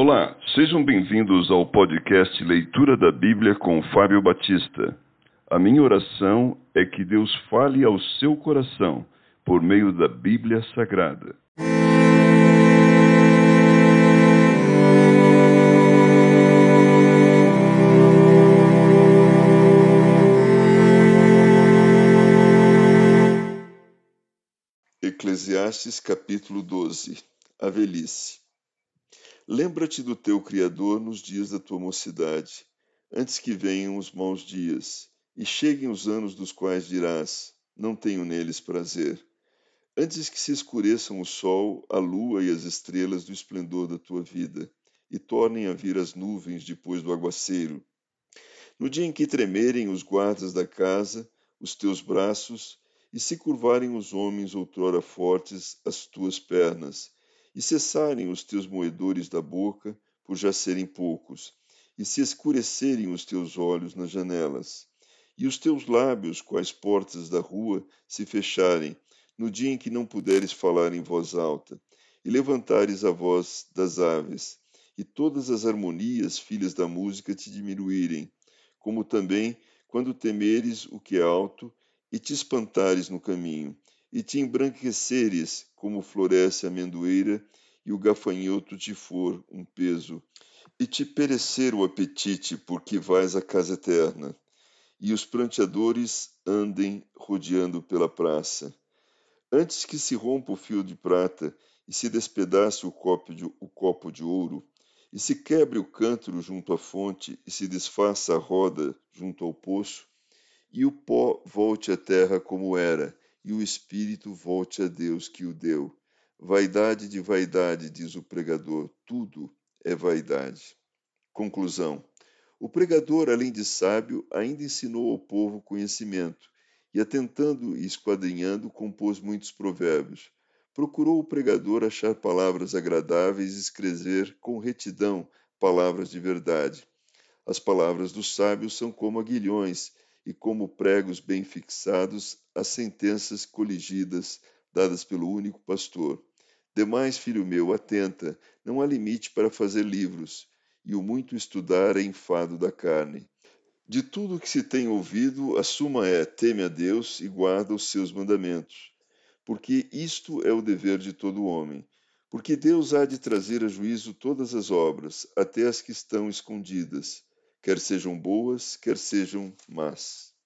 Olá, sejam bem-vindos ao podcast Leitura da Bíblia com Fábio Batista. A minha oração é que Deus fale ao seu coração por meio da Bíblia Sagrada. Eclesiastes capítulo 12 A velhice Lembra-te do teu Criador nos dias da tua mocidade, antes que venham os maus dias, e cheguem os anos dos quais dirás: Não tenho neles prazer. Antes que se escureçam o sol, a lua e as estrelas do esplendor da tua vida, e tornem a vir as nuvens depois do aguaceiro. No dia em que tremerem os guardas da casa, os teus braços, e se curvarem os homens outrora fortes as tuas pernas, e cessarem os teus moedores da boca, por já serem poucos, e se escurecerem os teus olhos nas janelas, e os teus lábios, quais portas da rua, se fecharem, no dia em que não puderes falar em voz alta, e levantares a voz das aves, e todas as harmonias, filhas da música, te diminuírem, como também quando temeres o que é alto, e te espantares no caminho, e te embranqueceres como floresce a amendoeira e o gafanhoto te for um peso, e te perecer o apetite porque vais à casa eterna, e os pranteadores andem rodeando pela praça. Antes que se rompa o fio de prata e se despedace o copo de, o copo de ouro, e se quebre o cântaro junto à fonte e se desfaça a roda junto ao poço, e o pó volte à terra como era, e o espírito volte a Deus que o deu. Vaidade de vaidade, diz o pregador, tudo é vaidade. Conclusão: o pregador, além de sábio, ainda ensinou ao povo conhecimento, e atentando e esquadrinhando, compôs muitos provérbios. Procurou o pregador achar palavras agradáveis e escrever com retidão palavras de verdade. As palavras dos sábios são como aguilhões e como pregos bem fixados as sentenças coligidas dadas pelo único pastor. Demais, filho meu, atenta, não há limite para fazer livros, e o muito estudar é enfado da carne. De tudo o que se tem ouvido, a suma é: teme a Deus e guarda os seus mandamentos, porque isto é o dever de todo homem. Porque Deus há de trazer a juízo todas as obras, até as que estão escondidas quer sejam boas, quer sejam más.